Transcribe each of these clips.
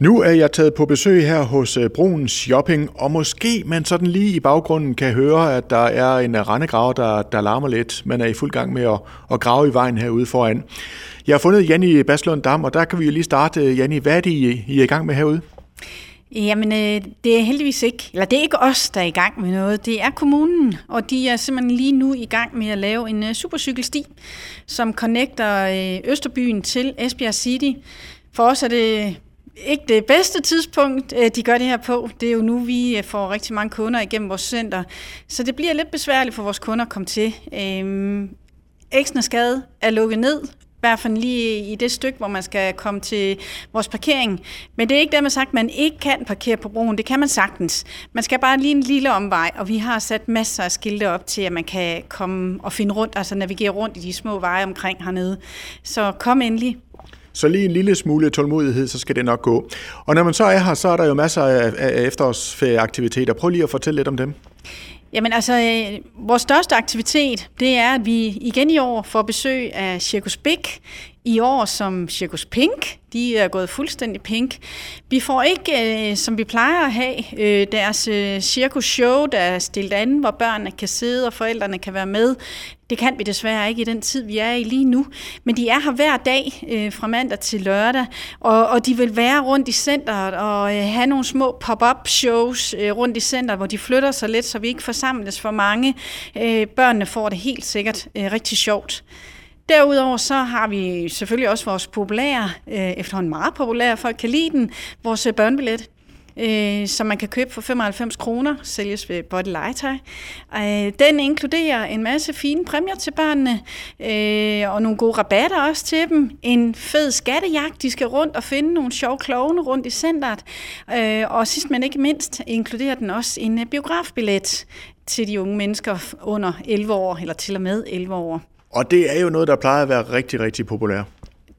Nu er jeg taget på besøg her hos øh, Shopping, og måske man sådan lige i baggrunden kan høre, at der er en øh, rendegrav, der, der larmer lidt. Man er i fuld gang med at, at grave i vejen herude foran. Jeg har fundet Janni Baslund Dam, og der kan vi jo lige starte. Øh, Janni, hvad er det, I, I er i gang med herude? Jamen, øh, det er heldigvis ikke, eller det er ikke os, der er i gang med noget. Det er kommunen, og de er simpelthen lige nu i gang med at lave en øh, supercykelsti, som connecter Østerbyen til Esbjerg City. For os er det ikke det bedste tidspunkt, øh, de gør det her på. Det er jo nu, vi øh, får rigtig mange kunder igennem vores center. Så det bliver lidt besværligt for vores kunder at komme til. Øhm, Eksnerskade er lukket ned, i hvert fald lige i det stykke, hvor man skal komme til vores parkering. Men det er ikke dermed sagt, at man ikke kan parkere på broen. Det kan man sagtens. Man skal bare lige en lille omvej, og vi har sat masser af skilte op til, at man kan komme og finde rundt, altså navigere rundt i de små veje omkring hernede. Så kom endelig. Så lige en lille smule tålmodighed, så skal det nok gå. Og når man så er her, så er der jo masser af, efterårsferieaktiviteter. Prøv lige at fortælle lidt om dem. Jamen altså, øh, vores største aktivitet, det er, at vi igen i år får besøg af Circus Big. I år som Circus Pink. De er gået fuldstændig pink. Vi får ikke, øh, som vi plejer at have, øh, deres øh, cirkus show, der er stillet an, hvor børnene kan sidde og forældrene kan være med. Det kan vi desværre ikke i den tid, vi er i lige nu. Men de er her hver dag øh, fra mandag til lørdag, og, og de vil være rundt i centret og øh, have nogle små pop-up shows øh, rundt i centret, hvor de flytter sig lidt, så vi ikke forsamles for mange. Øh, børnene får det helt sikkert øh, rigtig sjovt. Derudover så har vi selvfølgelig også vores populære, øh, efterhånden meget populære, folk kan lide den, vores øh, børnebillet øh, som man kan købe for 95 kroner, sælges ved Body Legetøj. Øh, den inkluderer en masse fine præmier til børnene, øh, og nogle gode rabatter også til dem. En fed skattejagt, de skal rundt og finde nogle sjove klovne rundt i centret. Øh, og sidst men ikke mindst inkluderer den også en øh, biografbillet til de unge mennesker under 11 år, eller til og med 11 år. Og det er jo noget, der plejer at være rigtig, rigtig populært.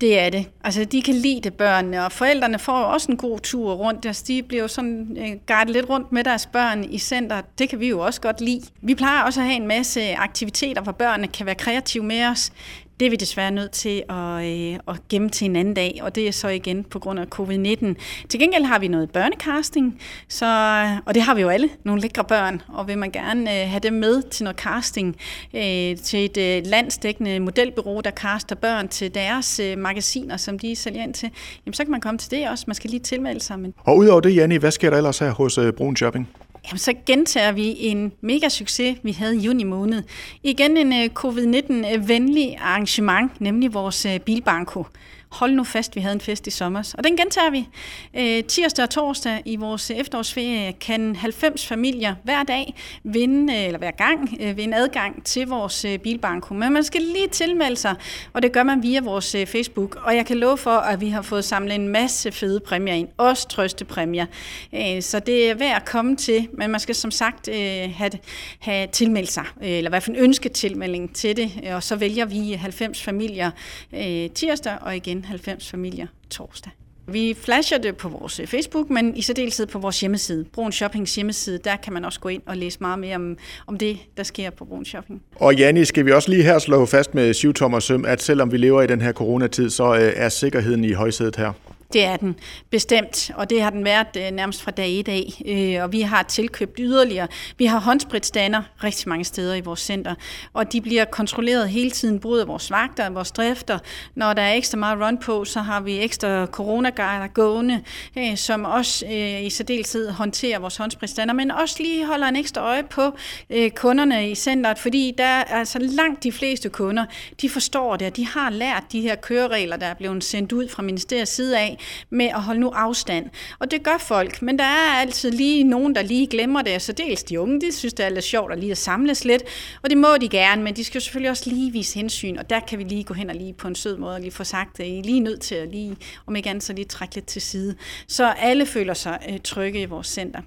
Det er det. Altså, de kan lide det, børnene, og forældrene får også en god tur rundt. Altså, de bliver jo sådan øh, guidet lidt rundt med deres børn i center. Det kan vi jo også godt lide. Vi plejer også at have en masse aktiviteter, hvor børnene kan være kreative med os. Det er vi desværre nødt til at, øh, at gemme til en anden dag, og det er så igen på grund af covid-19. Til gengæld har vi noget børnecasting, så, og det har vi jo alle, nogle lækre børn, og vil man gerne øh, have dem med til noget casting, øh, til et øh, landsdækkende modelbureau, der caster børn til deres øh, magasiner, som de sælger ind til, jamen så kan man komme til det også. Man skal lige tilmelde sig. Men... Og udover det, Janne, hvad sker der ellers her hos øh, Brun Shopping? Jamen, så gentager vi en mega succes, vi havde i juni måned. Igen en øh, covid-19-venlig øh, arrangement, nemlig vores øh, bilbanko hold nu fast, vi havde en fest i sommer. Og den gentager vi. Øh, tirsdag og torsdag i vores efterårsferie kan 90 familier hver dag vinde, øh, eller hver gang, øh, vinde adgang til vores øh, bilbanko. Men man skal lige tilmelde sig, og det gør man via vores øh, Facebook. Og jeg kan love for, at vi har fået samlet en masse fede præmier ind. Også trøstepræmier. Øh, så det er værd at komme til, men man skal som sagt øh, have, have tilmeldt sig, øh, eller i hvert fald ønske tilmelding til det. Og så vælger vi 90 familier øh, tirsdag og igen 90 familier torsdag. Vi flasher det på vores øh, Facebook, men i særdeleshed på vores hjemmeside. Brun Shoppings hjemmeside, der kan man også gå ind og læse meget mere om, om det, der sker på Brun Shopping. Og Janni, skal vi også lige her slå fast med syv tommer søm, at selvom vi lever i den her coronatid, så øh, er sikkerheden i højsædet her? Det er den bestemt, og det har den været øh, nærmest fra dag i dag, Øh, og vi har tilkøbt yderligere. Vi har håndspritstander rigtig mange steder i vores center, og de bliver kontrolleret hele tiden, både af vores vagter og vores drifter. Når der er ekstra meget run på, så har vi ekstra coronaguider gående, øh, som også øh, i særdeleshed håndterer vores håndspritstander, men også lige holder en ekstra øje på øh, kunderne i centret, fordi der er altså langt de fleste kunder, de forstår det, og de har lært de her køreregler, der er blevet sendt ud fra ministeriets side af, med at holde nu afstand. Og det gør folk, men der er altid lige nogen, der lige glemmer det, så dels de unge, de synes, det er lidt sjovt at lige at samles lidt, og det må de gerne, men de skal jo selvfølgelig også lige vise hensyn, og der kan vi lige gå hen og lige på en sød måde og lige få sagt, at I er lige nødt til at lige, om ikke andet, så lige trække lidt til side. Så alle føler sig øh, trygge i vores center.